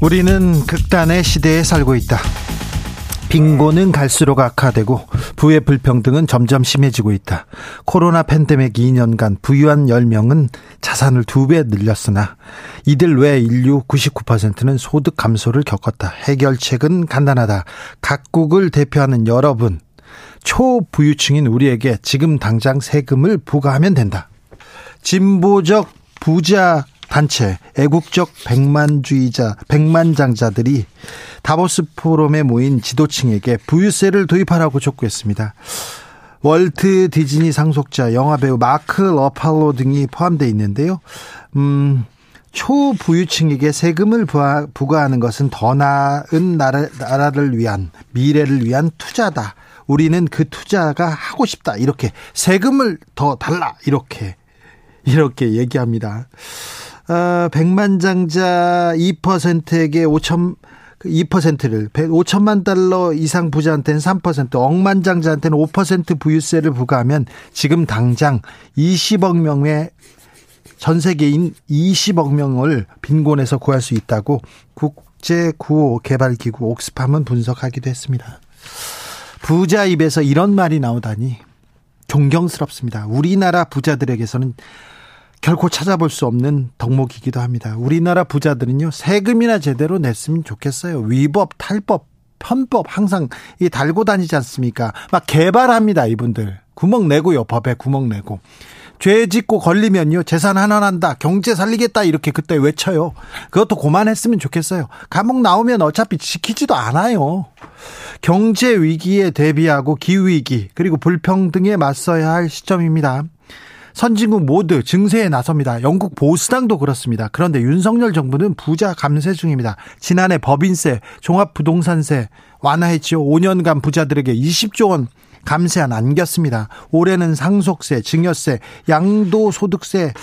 우리는 극단의 시대에 살고 있다. 빈곤은 갈수록 악화되고 부의 불평등은 점점 심해지고 있다. 코로나 팬데믹 2년간 부유한 10명은 자산을 두배 늘렸으나 이들 외 인류 99%는 소득 감소를 겪었다. 해결책은 간단하다. 각국을 대표하는 여러분, 초부유층인 우리에게 지금 당장 세금을 부과하면 된다. 진보적 부자 단체, 애국적 백만주의자, 백만장자들이 다보스 포럼에 모인 지도층에게 부유세를 도입하라고 촉구했습니다. 월트 디즈니 상속자 영화배우 마크 러팔로 등이 포함되어 있는데요. 음, 초부유층에게 세금을 부과하는 것은 더 나은 나라, 나라를 위한 미래를 위한 투자다. 우리는 그 투자가 하고 싶다. 이렇게 세금을 더 달라. 이렇게 이렇게 얘기합니다. 어, 백만장자 2%에게 5천 2%를 5천만 달러 이상 부자한테는 3%, 억만장자한테는 5% 부유세를 부과하면 지금 당장 20억 명의 전 세계인 20억 명을 빈곤에서 구할 수 있다고 국제 구호 개발 기구 옥스팜은 분석하기도 했습니다. 부자 입에서 이런 말이 나오다니 존경스럽습니다. 우리나라 부자들에게서는 결코 찾아볼 수 없는 덕목이기도 합니다. 우리나라 부자들은요, 세금이나 제대로 냈으면 좋겠어요. 위법, 탈법, 편법 항상 이 달고 다니지 않습니까? 막 개발합니다, 이분들. 구멍 내고요, 법에 구멍 내고. 죄 짓고 걸리면요, 재산 하나 난다, 경제 살리겠다, 이렇게 그때 외쳐요. 그것도 고만했으면 좋겠어요. 감옥 나오면 어차피 지키지도 않아요. 경제 위기에 대비하고 기후위기, 그리고 불평등에 맞서야 할 시점입니다. 선진국 모두 증세에 나섭니다. 영국 보수당도 그렇습니다. 그런데 윤석열 정부는 부자 감세 중입니다. 지난해 법인세, 종합부동산세 완화했지요. 5년간 부자들에게 20조 원 감세안 안겼습니다. 올해는 상속세, 증여세, 양도소득세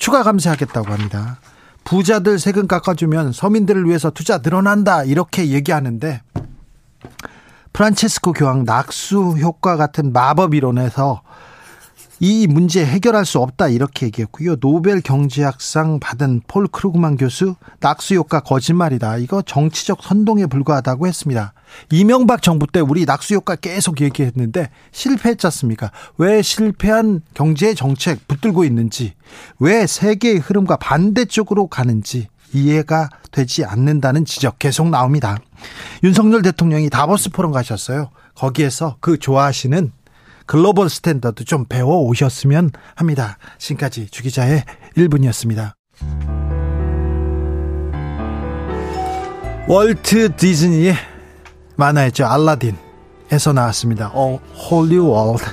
추가 감세하겠다고 합니다. 부자들 세금 깎아주면 서민들을 위해서 투자 늘어난다 이렇게 얘기하는데 프란체스코 교황 낙수 효과 같은 마법 이론에서 이 문제 해결할 수 없다 이렇게 얘기했고요. 노벨 경제학상 받은 폴 크루그만 교수 낙수 효과 거짓말이다. 이거 정치적 선동에 불과하다고 했습니다. 이명박 정부 때 우리 낙수 효과 계속 얘기했는데 실패했지 않습니까? 왜 실패한 경제 정책 붙들고 있는지, 왜 세계의 흐름과 반대쪽으로 가는지 이해가 되지 않는다는 지적 계속 나옵니다. 윤석열 대통령이 다보스 포럼 가셨어요. 거기에서 그 좋아하시는 글로벌 스탠더드 좀 배워 오셨으면 합니다. 지금까지 주기자의 1분이었습니다. 월트 디즈니의 만화였죠. 알라딘에서 나왔습니다. A whole new world.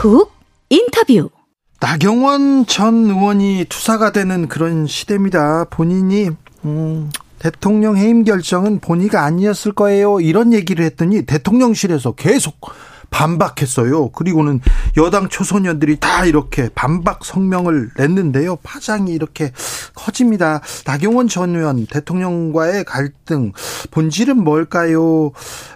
훅 인터뷰. 나경원 전 의원이 투사가 되는 그런 시대입니다. 본인이 음, 대통령 해임 결정은 본의가 아니었을 거예요. 이런 얘기를 했더니 대통령실에서 계속 반박했어요. 그리고는 여당 초소년들이 다 이렇게 반박 성명을 냈는데요. 파장이 이렇게 커집니다. 나경원 전 의원 대통령과의 갈등 본질은 뭘까요?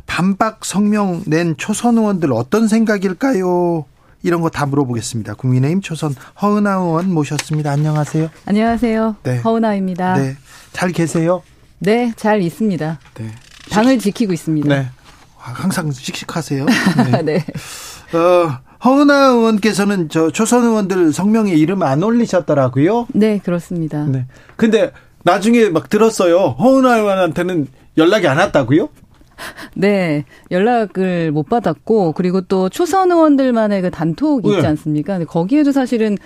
반박 성명 낸 초선 의원들 어떤 생각일까요? 이런 거 다 물어보겠습니다. 국민의힘 초선 허은하 의원 모셨습니다. 안녕하세요. 안녕하세요. 네. 허은하입니다. 네. 잘 계세요? 네, 잘 있습니다. 네. 당을 지키고 있습니다. 네. 항상 씩씩하세요. 네. 네. 어, 허은하 의원께서는 저 초선 의원들 성명에 이름 안 올리셨더라고요. 네, 그렇습니다. 네. 근데 나중에 막 들었어요. 허은하 의원한테는 연락이 안 왔다고요? 네, 연락을 못 받았고 그리고 또 초선 의원들만의 그 단톡 있지 네. 않습니까? 근데 거기에도 사실은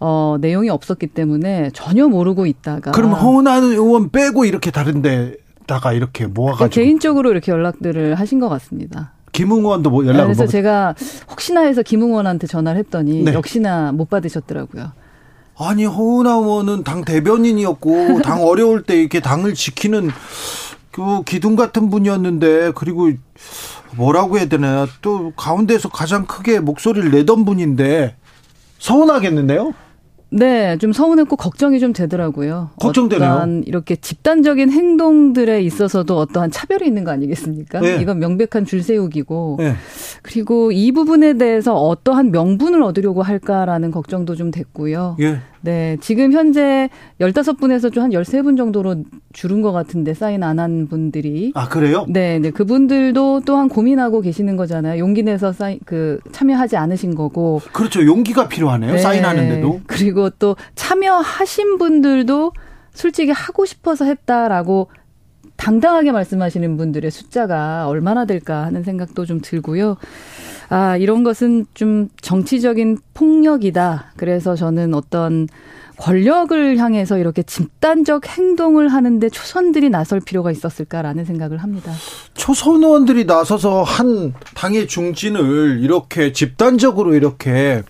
어 내용이 없었기 때문에 전혀 모르고 있다가 그럼 허은하 의원 빼고 이렇게 다른데 다가 이렇게 모아가지고 개인적으로 이렇게 연락들을 하신 것 같습니다. 김웅원도 뭐 연락을 그래서 제가 혹시나 해서 김웅원한테 전화를 했더니 네. 역시나 못 받으셨더라고요. 아니 허은하 의원은 당 대변인이었고 당 어려울 때 이렇게 당을 지키는 그 기둥 같은 분이었는데 그리고 뭐라고 해야 되나 또 가운데서 가장 크게 목소리를 내던 분인데 서운하겠는데요? 네, 좀 서운했고 걱정이 좀 되더라고요. 걱정되네요. 어떠한 이렇게 집단적인 행동들에 있어서도 어떠한 차별이 있는 거 아니겠습니까? 네. 이건 명백한 줄 세우기고 네. 그리고 이 부분에 대해서 어떠한 명분을 얻으려고 할까라는 걱정도 좀 됐고요. 예. 네, 지금 현재 15분에서 좀 한 13분 정도로 줄은 것 같은데 사인 안 한 분들이. 아 그래요? 네, 네. 그분들도 또한 고민하고 계시는 거잖아요. 용기 내서 사인, 그, 참여하지 않으신 거고. 그렇죠. 용기가 필요하네요. 네. 사인하는데도. 그리고 또 참여하신 분들도 솔직히 하고 싶어서 했다라고 당당하게 말씀하시는 분들의 숫자가 얼마나 될까 하는 생각도 좀 들고요. 아, 이런 것은 좀 정치적인 폭력이다. 그래서 저는 어떤 권력을 향해서 이렇게 집단적 행동을 하는데 초선들이 나설 필요가 있었을까라는 생각을 합니다. 초선 의원들이 나서서 한 당의 중진을 이렇게 집단적으로 이렇게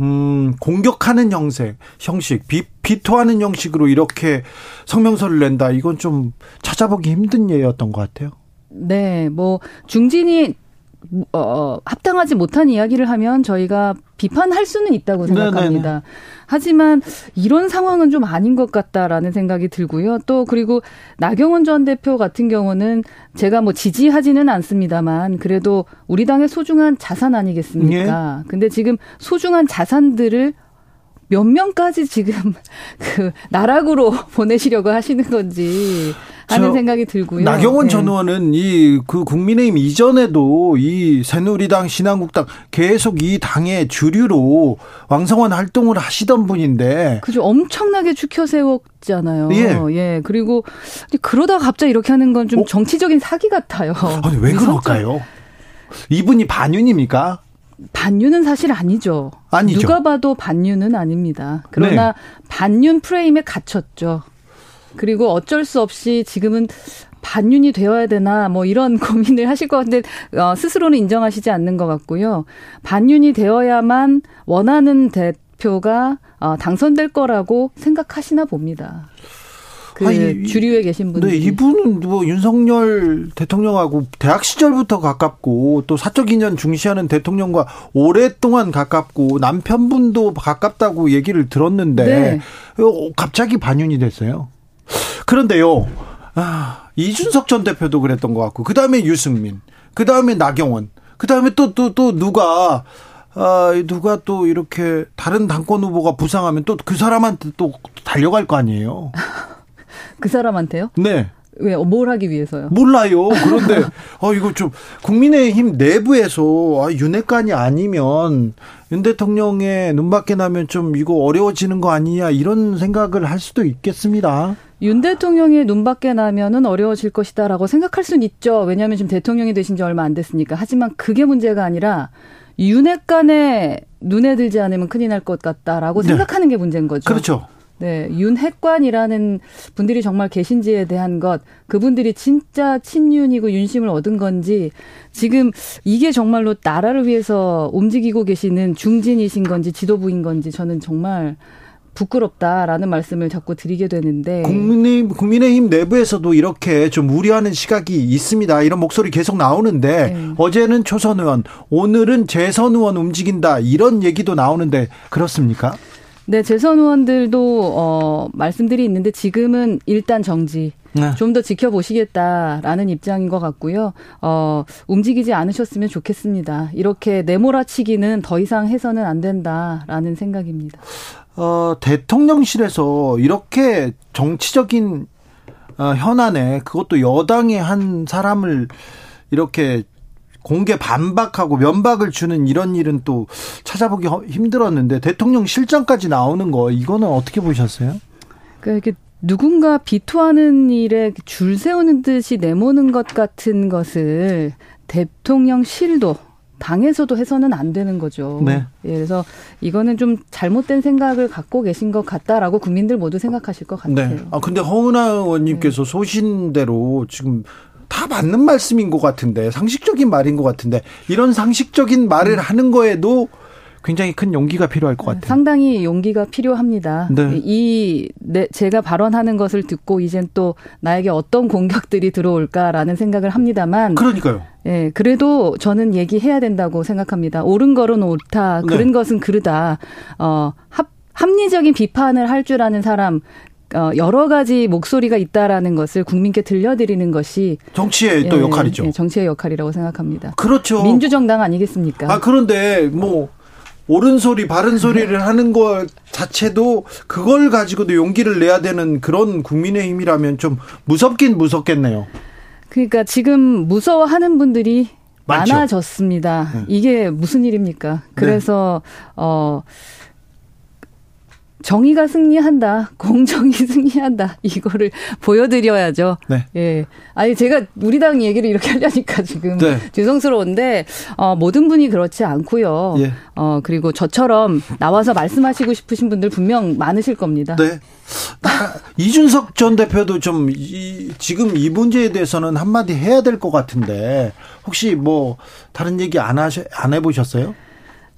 음, 공격하는 형식, 형식, 비, 비토하는 형식으로 이렇게 성명서를 낸다. 이건 좀 찾아보기 힘든 예였던 것 같아요. 네, 뭐 중진이 어, 합당하지 못한 이야기를 하면 저희가 비판할 수는 있다고 생각합니다. 네네네. 하지만 이런 상황은 좀 아닌 것 같다라는 생각이 들고요. 또 그리고 나경원 전 대표 같은 경우는 제가 뭐 지지하지는 않습니다만 그래도 우리 당의 소중한 자산 아니겠습니까? 근데 지금 소중한 자산들을 몇 명까지 지금 그 나락으로 보내시려고 하시는 건지 하는 저 생각이 들고요. 나경원 네. 전 의원은 이그 국민의힘 이전에도 이 새누리당, 신한국당 계속 이 당의 주류로 왕성한 활동을 하시던 분인데 그죠. 엄청나게 죽혀 세웠잖아요. 예. 예. 그리고 그러다 갑자기 이렇게 하는 건좀 어? 정치적인 사기 같아요. 아니 왜 그럴까요? 이분이 반윤입니까? 반윤은 사실 아니죠. 아니죠. 누가 봐도 반윤은 아닙니다. 그러나 반윤 프레임에 갇혔죠. 그리고 어쩔 수 없이 지금은 반윤이 되어야 되나 뭐 이런 고민을 하실 것 같은데 어, 스스로는 인정하시지 않는 것 같고요. 반윤이 되어야만 원하는 대표가 어, 당선될 거라고 생각하시나 봅니다. 그 아니, 주류에 계신 분들. 네, 이분은 뭐 윤석열 대통령하고 대학 시절부터 가깝고 또 사적 인연 중시하는 대통령과 오랫동안 가깝고 남편분도 가깝다고 얘기를 들었는데 네. 어, 갑자기 반윤이 됐어요. 그런데요, 아, 이준석 전 대표도 그랬던 것 같고 그 다음에 유승민, 그 다음에 나경원, 그 다음에 또 또또 누가 아, 누가 또 이렇게 다른 당권 후보가 부상하면 또 그 사람한테 또 달려갈 거 아니에요. 그 사람한테요? 네. 왜 뭘 하기 위해서요? 몰라요. 그런데 어 이거 좀 국민의힘 내부에서 아, 윤핵관이 아니면 윤 대통령의 눈밖에 나면 좀 이거 어려워지는 거 아니냐 이런 생각을 할 수도 있겠습니다. 윤 대통령의 눈밖에 나면은 어려워질 것이다라고 생각할 수는 있죠. 왜냐하면 지금 대통령이 되신 지 얼마 안 됐으니까. 하지만 그게 문제가 아니라 윤핵관의 눈에 들지 않으면 큰일 날 것 같다라고 네. 생각하는 게 문제인 거죠. 그렇죠. 네, 윤핵관이라는 분들이 정말 계신지에 대한 것, 그분들이 진짜 친윤이고 윤심을 얻은 건지, 지금 이게 정말로 나라를 위해서 움직이고 계시는 중진이신 건지 지도부인 건지 저는 정말 부끄럽다라는 말씀을 자꾸 드리게 되는데. 국민의힘, 국민의힘 내부에서도 이렇게 좀 우려하는 시각이 있습니다. 이런 목소리 계속 나오는데 네. 어제는 초선 의원, 오늘은 재선 의원 움직인다 이런 얘기도 나오는데 그렇습니까? 네, 재선 의원들도 어 말씀들이 있는데 지금은 일단 정지. 네. 좀더 지켜보시겠다라는 입장인 것 같고요. 어, 움직이지 않으셨으면 좋겠습니다. 이렇게 내몰아치기는 더 이상 해서는 안 된다라는 생각입니다. 어, 대통령실에서 이렇게 정치적인 어, 현안에 그것도 여당의 한 사람을 이렇게 공개 반박하고 면박을 주는 이런 일은 또 찾아보기 허- 힘들었는데 대통령 실장까지 나오는 거 이거는 어떻게 보셨어요? 그러니까 이렇게 누군가 비토하는 일에 줄 세우는 듯이 내모는 것 같은 것을 대통령 실도 당에서도 해서는 안 되는 거죠. 네. 예, 그래서 이거는 좀 잘못된 생각을 갖고 계신 것 같다라고 국민들 모두 생각하실 것 같아요. 네. 아 근데 허은하 의원님께서 네. 소신대로 지금 다 맞는 말씀인 것 같은데 상식적인 말인 것 같은데 이런 상식적인 말을 음. 하는 거에도 굉장히 큰 용기가 필요할 것 같아요. 상당히 용기가 필요합니다. 네. 이 네, 제가 발언하는 것을 듣고 이젠 또 나에게 어떤 공격들이 들어올까라는 생각을 합니다만 그러니까요. 예, 그래도 저는 얘기해야 된다고 생각합니다. 옳은 거는 옳다, 그른 네. 것은 그르다. 어, 합, 합리적인 비판을 할 줄 아는 사람, 어, 여러 가지 목소리가 있다라는 것을 국민께 들려드리는 것이 정치의 예, 또 역할이죠. 예, 정치의 역할이라고 생각합니다. 그렇죠. 민주정당 아니겠습니까? 아 그런데 뭐 옳은 소리, 바른 소리를 하는 것 자체도 그걸 가지고도 용기를 내야 되는 그런 국민의힘이라면 좀 무섭긴 무섭겠네요. 그러니까 지금 무서워하는 분들이 많죠. 많아졌습니다. 네. 이게 무슨 일입니까? 그래서 네. 어 정의가 승리한다, 공정이 승리한다 이거를 보여드려야죠. 네. 예. 아니 제가 우리 당 얘기를 이렇게 하려니까 지금 네. 죄송스러운데 어, 모든 분이 그렇지 않고요. 예. 어 그리고 저처럼 나와서 말씀하시고 싶으신 분들 분명 많으실 겁니다. 네. 이준석 전 대표도 좀 이, 지금 이 문제에 대해서는 한마디 해야 될 것 같은데 혹시 뭐 다른 얘기 안 하셔 안 해보셨어요?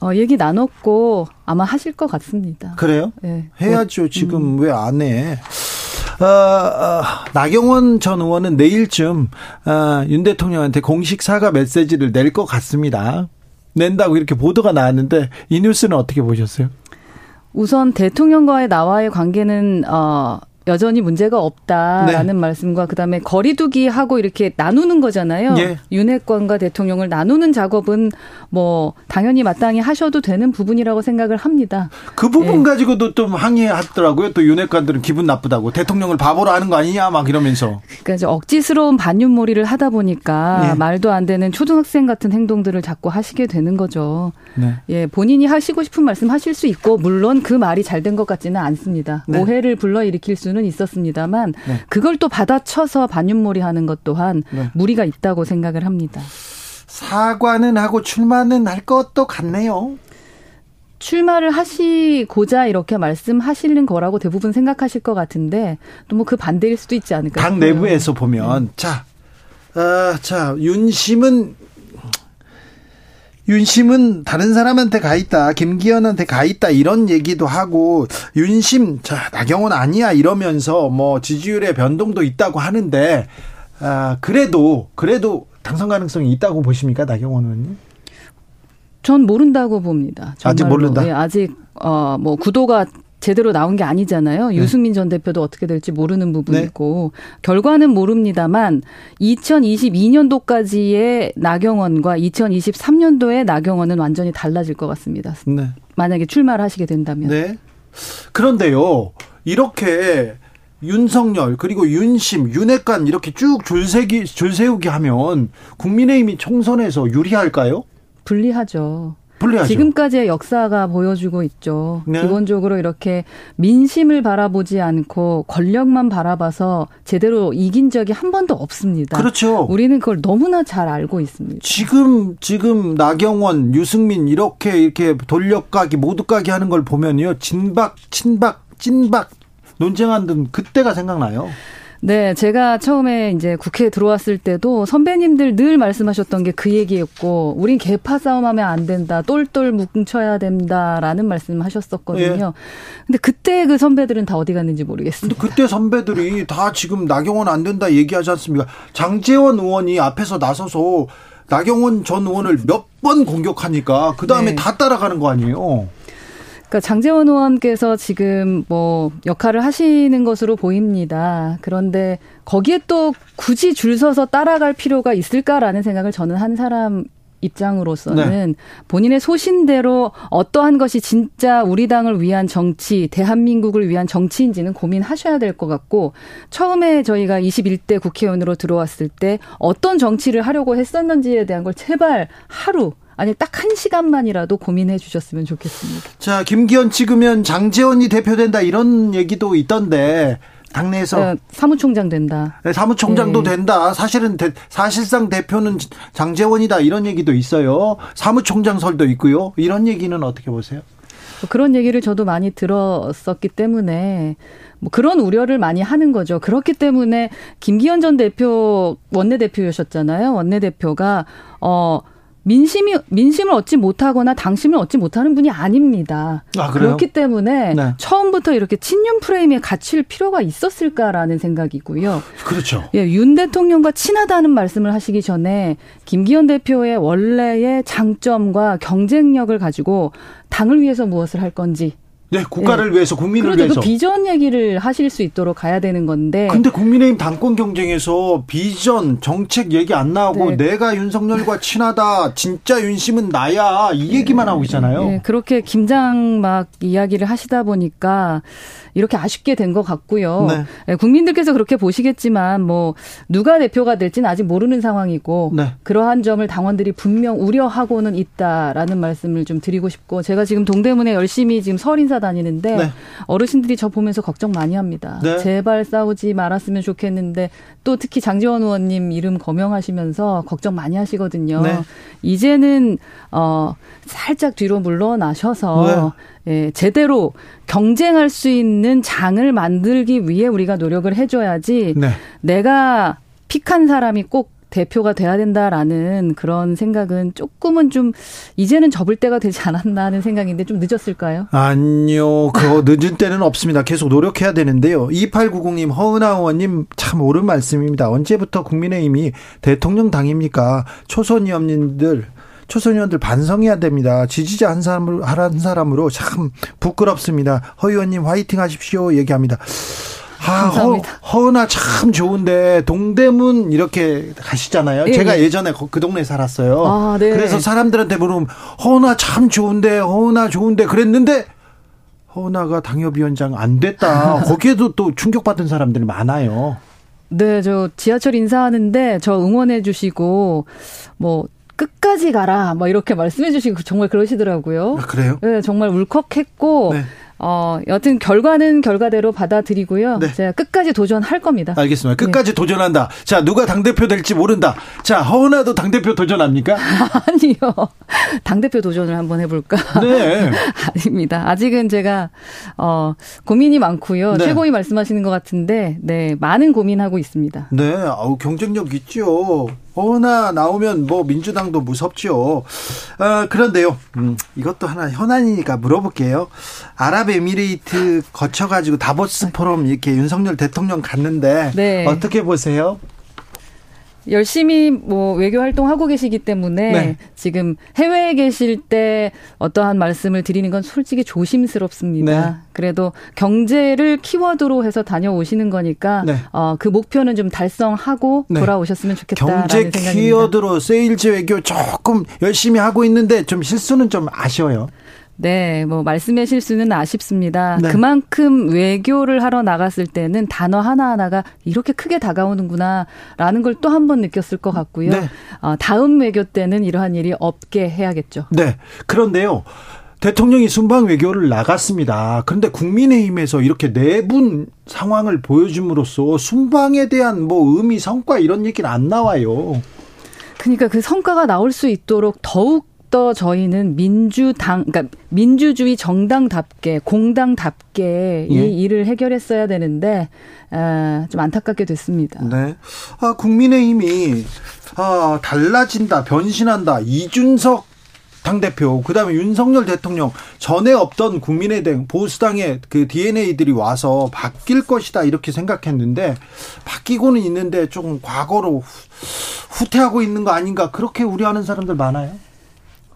어, 얘기 나눴고 아마 하실 것 같습니다. 그래요? 네. 해야죠. 지금 음. 왜안 해? 어, 어, 나경원 전 의원은 내일쯤 어, 윤 대통령한테 공식 사과 메시지를 낼 것 같습니다. 낸다고 이렇게 보도가 나왔는데 이 뉴스는 어떻게 보셨어요? 우선 대통령과의 나와의 관계는 어 여전히 문제가 없다라는 네. 말씀과 그다음에 거리두기 하고 이렇게 나누는 거잖아요. 예. 윤핵관과 대통령을 나누는 작업은 뭐 당연히 마땅히 하셔도 되는 부분이라고 생각을 합니다. 그 부분 예. 가지고도 좀 항의하더라고요. 또 윤핵관들은 기분 나쁘다고 대통령을 바보로 하는 거 아니냐 막 이러면서. 그러니까 이제 억지스러운 반윤몰이를 하다 보니까 예. 말도 안 되는 초등학생 같은 행동들을 자꾸 하시게 되는 거죠. 네. 예, 본인이 하시고 싶은 말씀 하실 수 있고 물론 그 말이 잘 된 것 같지는 않습니다. 네. 오해를 불러일으킬 수 수는 있었습니다만 네. 그걸 또 받아쳐서 반윤몰이 하는 것 또한 네. 무리가 있다고 생각을 합니다. 사과는 하고 출마는 할 것도 같네요. 출마를 하시고자 이렇게 말씀하시는 거라고 대부분 생각하실 것 같은데 또 뭐 그 반대일 수도 있지 않을까. 당 내부에서 보면 네. 자, 어, 자 윤심은 윤심은 다른 사람한테 가 있다. 김기현한테 가 있다. 이런 얘기도 하고 윤심 자 나경원 아니야 이러면서 뭐 지지율의 변동도 있다고 하는데 아 그래도 그래도 당선 가능성이 있다고 보십니까 나경원 의원님? 전 모른다고 봅니다. 정말로. 아직 모른다. 예, 아직 어뭐 구도가 제대로 나온 게 아니잖아요. 네. 유승민 전 대표도 어떻게 될지 모르는 부분이고 네. 결과는 모릅니다만 2022년도까지의 나경원과 2023년도의 나경원은 완전히 달라질 것 같습니다. 네. 만약에 출마를 하시게 된다면. 네. 그런데요. 이렇게 윤석열 그리고 윤심, 윤핵관 이렇게 쭉 줄세기 줄세우기 하면 국민의힘이 총선에서 유리할까요? 불리하죠. 불리하죠. 지금까지의 역사가 보여주고 있죠. 네. 기본적으로 이렇게 민심을 바라보지 않고 권력만 바라봐서 제대로 이긴 적이 한 번도 없습니다. 그렇죠. 우리는 그걸 너무나 잘 알고 있습니다. 지금 지금 나경원, 유승민 이렇게 이렇게 돌려가기 모두가기 하는 걸 보면요. 진박, 친박, 찐박 논쟁하는 그때가 생각나요. 네, 제가 처음에 이제 국회에 들어왔을 때도 선배님들 늘 말씀하셨던 게 그 얘기였고, 우린 개파 싸움하면 안 된다, 똘똘 뭉쳐야 된다라는 말씀하셨었거든요. 예. 근데 그때 그 선배들은 다 어디 갔는지 모르겠습니다. 그때 선배들이 다 지금 나경원 안 된다 얘기하지 않습니까? 장재원 의원이 앞에서 나서서 나경원 전 의원을 몇 번 공격하니까 그 다음에 네. 다 따라가는 거 아니에요? 그러니까 장재원 의원께서 지금 뭐 역할을 하시는 것으로 보입니다. 그런데 거기에 또 굳이 줄 서서 따라갈 필요가 있을까라는 생각을 저는 한 사람 입장으로서는 네. 본인의 소신대로 어떠한 것이 진짜 우리 당을 위한 정치, 대한민국을 위한 정치인지는 고민하셔야 될 것 같고 처음에 저희가 21대 국회의원으로 들어왔을 때 어떤 정치를 하려고 했었는지에 대한 걸 제발 하루 아니 딱 한 시간만이라도 고민해 주셨으면 좋겠습니다. 자, 김기현 찍으면 장재원이 대표된다 이런 얘기도 있던데 당내에서 어, 사무총장 된다. 네, 사무총장도 네. 된다. 사실은 대, 사실상 대표는 장재원이다 이런 얘기도 있어요. 사무총장설도 있고요. 이런 얘기는 어떻게 보세요? 뭐 그런 얘기를 저도 많이 들었었기 때문에 뭐 그런 우려를 많이 하는 거죠. 그렇기 때문에 김기현 전 대표 원내대표였었잖아요. 원내대표가 어 민심이 민심을 얻지 못하거나 당심을 얻지 못하는 분이 아닙니다. 아? 그렇기 때문에 네. 처음부터 이렇게 친윤 프레임에 갇힐 필요가 있었을까라는 생각이고요. 그렇죠. 예, 윤 대통령과 친하다는 말씀을 하시기 전에 김기현 대표의 원래의 장점과 경쟁력을 가지고 당을 위해서 무엇을 할 건지 네, 국가를 위해서 국민을 그렇죠. 위해서. 그 비전 얘기를 하실 수 있도록 가야 되는 건데. 근데 국민의힘 당권 경쟁에서 비전, 정책 얘기 안 나오고 네. 내가 윤석열과 친하다, 진짜 윤심은 나야 이 얘기만 하고 있잖아요. 네, 그렇게 김장 막 이야기를 하시다 보니까 이렇게 아쉽게 된 것 같고요. 네. 네, 국민들께서 그렇게 보시겠지만 뭐 누가 대표가 될지는 아직 모르는 상황이고 네. 그러한 점을 당원들이 분명 우려하고는 있다라는 말씀을 좀 드리고 싶고 제가 지금 동대문에 열심히 지금 설 인사 다니는데 네. 어르신들이 저 보면서 걱정 많이 합니다. 네. 제발 싸우지 말았으면 좋겠는데 또 특히 장지원 의원님 이름 거명하시면서 걱정 많이 하시거든요. 네. 이제는 어 살짝 뒤로 물러나셔서 예, 제대로 경쟁할 수 있는 장을 만들기 위해 우리가 노력을 해줘야지 네. 내가 픽한 사람이 꼭 대표가 돼야 된다라는 그런 생각은 조금은 좀 이제는 접을 때가 되지 않았나 하는 생각인데 좀 늦었을까요? 아니요, 그거 늦은 때는 없습니다. 계속 노력해야 되는데요. 2890님, 허은하 의원님 참 옳은 말씀입니다. 언제부터 국민의힘이 대통령 당입니까? 초선 의원님들, 초선 의원들 반성해야 됩니다. 지지자 한 사람으로, 한 사람으로 참 부끄럽습니다. 허 의원님 화이팅 하십시오. 얘기합니다. 아, 감사합니다. 허, 허은하 참 좋은데 동대문 이렇게 가시잖아요. 예, 제가 예. 예전에 거- 그 동네 살았어요. 아, 네. 그래서 사람들한테 물으면 허은하 참 좋은데 허은하 좋은데 그랬는데 허은하가 당협위원장 안 됐다. 거기에도 또 충격받은 사람들이 많아요. 네, 저 지하철 인사하는데 저 응원해 주시고 뭐 끝까지 가라 뭐 이렇게 말씀해 주시고 정말 그러시더라고요. 아, 그래요? 네, 정말 울컥했고 네. 어, 여튼 결과는 결과대로 받아들이고요. 네. 제가 끝까지 도전할 겁니다. 알겠습니다. 끝까지 도전한다. 자, 누가 당대표 될지 모른다. 자, 허은하도 당대표 도전합니까? 아니요. 당대표 도전을 한번 해볼까? 네. 아닙니다. 아직은 제가, 어, 고민이 많고요. 네. 최고위 말씀하시는 것 같은데, 네, 많은 고민하고 있습니다. 네, 아우 경쟁력 있죠. 허나 나오면 뭐 민주당도 무섭죠. 아, 그런데요, 음, 이것도 하나 현안이니까 물어볼게요. 아랍에미레이트 거쳐가지고 다보스 포럼 이렇게 윤석열 대통령 갔는데 네. 어떻게 보세요? 열심히 뭐 외교 활동하고 계시기 때문에 네. 지금 해외에 계실 때 어떠한 말씀을 드리는 건 솔직히 조심스럽습니다. 네. 그래도 경제를 키워드로 해서 다녀오시는 거니까 네. 어, 그 목표는 좀 달성하고 네. 돌아오셨으면 좋겠다라는 경제 생각입니다. 키워드로 세일즈 외교 조금 열심히 하고 있는데 좀 실수는 좀 아쉬워요. 네, 뭐 말씀의 실수는 아쉽습니다. 네. 그만큼 외교를 하러 나갔을 때는 단어 하나하나가 이렇게 크게 다가오는구나라는 걸 또 한 번 느꼈을 것 같고요. 네. 어, 다음 외교 때는 이러한 일이 없게 해야겠죠. 네. 그런데요. 대통령이 순방 외교를 나갔습니다. 그런데 국민의힘에서 이렇게 내분 상황을 보여줌으로써 순방에 대한 뭐 의미, 성과 이런 얘기는 안 나와요. 그러니까 그 성과가 나올 수 있도록 더욱 더 저희는 민주당, 그러니까 민주주의 정당답게 공당답게 예. 이 일을 해결했어야 되는데 아, 좀 안타깝게 됐습니다. 네. 아, 국민의힘이 아, 달라진다, 변신한다. 이준석 당대표, 그 다음에 윤석열 대통령, 전에 없던 국민의당, 보수당의 그 DNA들이 와서 바뀔 것이다, 이렇게 생각했는데, 바뀌고는 있는데 조금 과거로 후- 후퇴하고 있는 거 아닌가, 그렇게 우려하는 사람들 많아요.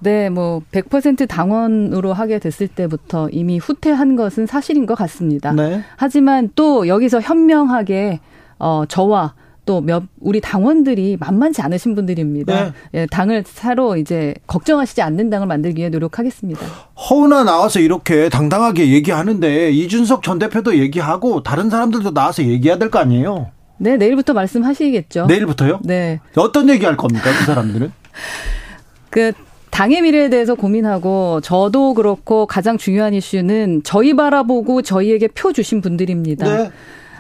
네, 뭐 100% 당원으로 하게 됐을 때부터 이미 후퇴한 것은 사실인 것 같습니다. 네. 하지만 또 여기서 현명하게 어 저와 또몇 우리 당원들이 만만치 않으신 분들입니다. 네. 예, 당을 새로 이제 걱정하시지 않는 당을 만들기 위해 노력하겠습니다. 허은아 나와서 이렇게 당당하게 얘기하는데, 이준석 전 대표도 얘기하고, 다른 사람들도 나와서 얘기해야 될 거 아니에요? 네, 내일부터 말씀하시겠죠. 내일부터요? 네. 어떤 얘기 할 겁니까, 그 사람들은? 그 당의 미래에 대해서 고민하고 저도 그렇고 가장 중요한 이슈는 저희 바라보고 저희에게 표 주신 분들입니다. 네.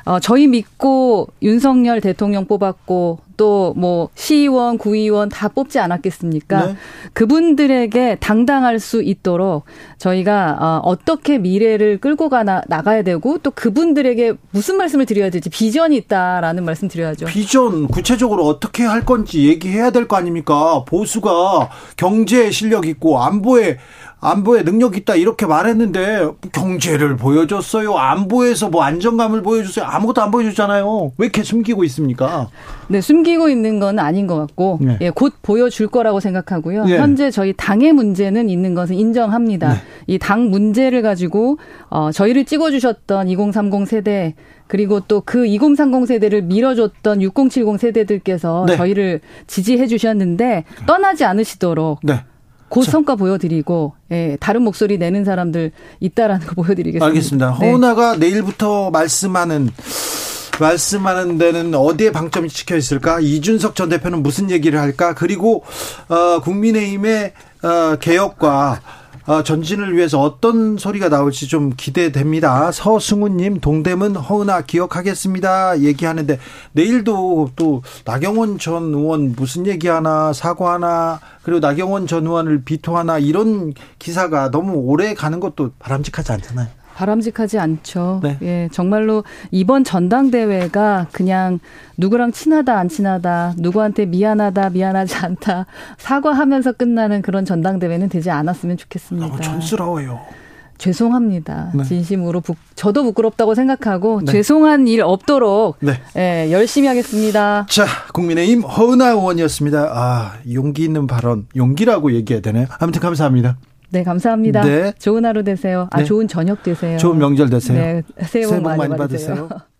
어, 저희 믿고 윤석열 대통령 뽑았고 또 뭐 시의원, 구의원 다 뽑지 않았겠습니까? 네. 그분들에게 당당할 수 있도록 저희가 어, 어떻게 미래를 끌고 가나 나가야 되고 또 그분들에게 무슨 말씀을 드려야 될지 비전이 있다라는 말씀 드려야죠. 비전 구체적으로 어떻게 할 건지 얘기해야 될 거 아닙니까? 보수가 경제 실력 있고 안보에 안보에 능력 있다 이렇게 말했는데 경제를 보여줬어요. 안보에서 뭐 안정감을 보여줬어요. 아무것도 안 보여줬잖아요. 왜 이렇게 숨기고 있습니까? 네, 숨 기고 있는 건 아닌 것 같고 네. 예, 곧 보여줄 거라고 생각하고요. 네. 현재 저희 당의 문제는 있는 것은 인정합니다. 네. 이당 문제를 가지고 어, 저희를 찍어주셨던 2030 세대 그리고 또 그 2030 세대를 밀어줬던 6070 세대들께서 네. 저희를 지지해 주셨는데 떠나지 않으시도록 네. 곧 성과 보여드리고 예, 다른 목소리 내는 사람들 있다라는 거 보여드리겠습니다. 알겠습니다. 네. 허은아가 내일부터 말씀하는 말씀하는 데는 어디에 방점이 찍혀 있을까? 이준석 전 대표는 무슨 얘기를 할까? 그리고 어, 국민의힘의 어, 개혁과 어, 전진을 위해서 어떤 소리가 나올지 좀 기대됩니다. 서승우님, 동대문 허은아 기억하겠습니다. 얘기하는데 내일도 또 나경원 전 의원 무슨 얘기하나 사과하나 그리고 나경원 전 의원을 비토하나 이런 기사가 너무 오래 가는 것도 바람직하지 않잖아요. 바람직하지 않죠. 네. 예, 정말로 이번 전당대회가 그냥 누구랑 친하다 안 친하다, 누구한테 미안하다 미안하지 않다 사과하면서 끝나는 그런 전당대회는 되지 않았으면 좋겠습니다. 너무 촌스러워요. 죄송합니다. 네. 진심으로 부, 저도 부끄럽다고 생각하고 네. 죄송한 일 없도록 네. 예, 열심히 하겠습니다. 자, 국민의힘 허은하 의원이었습니다. 아, 용기 있는 발언, 용기라고 얘기해야 되나요? 아무튼 감사합니다. 네, 감사합니다. 네. 좋은 하루 되세요. 아, 네. 좋은 저녁 되세요. 좋은 명절 되세요. 네, 새해 복, 새해 복 많이, 많이 받으세요. 받으세요.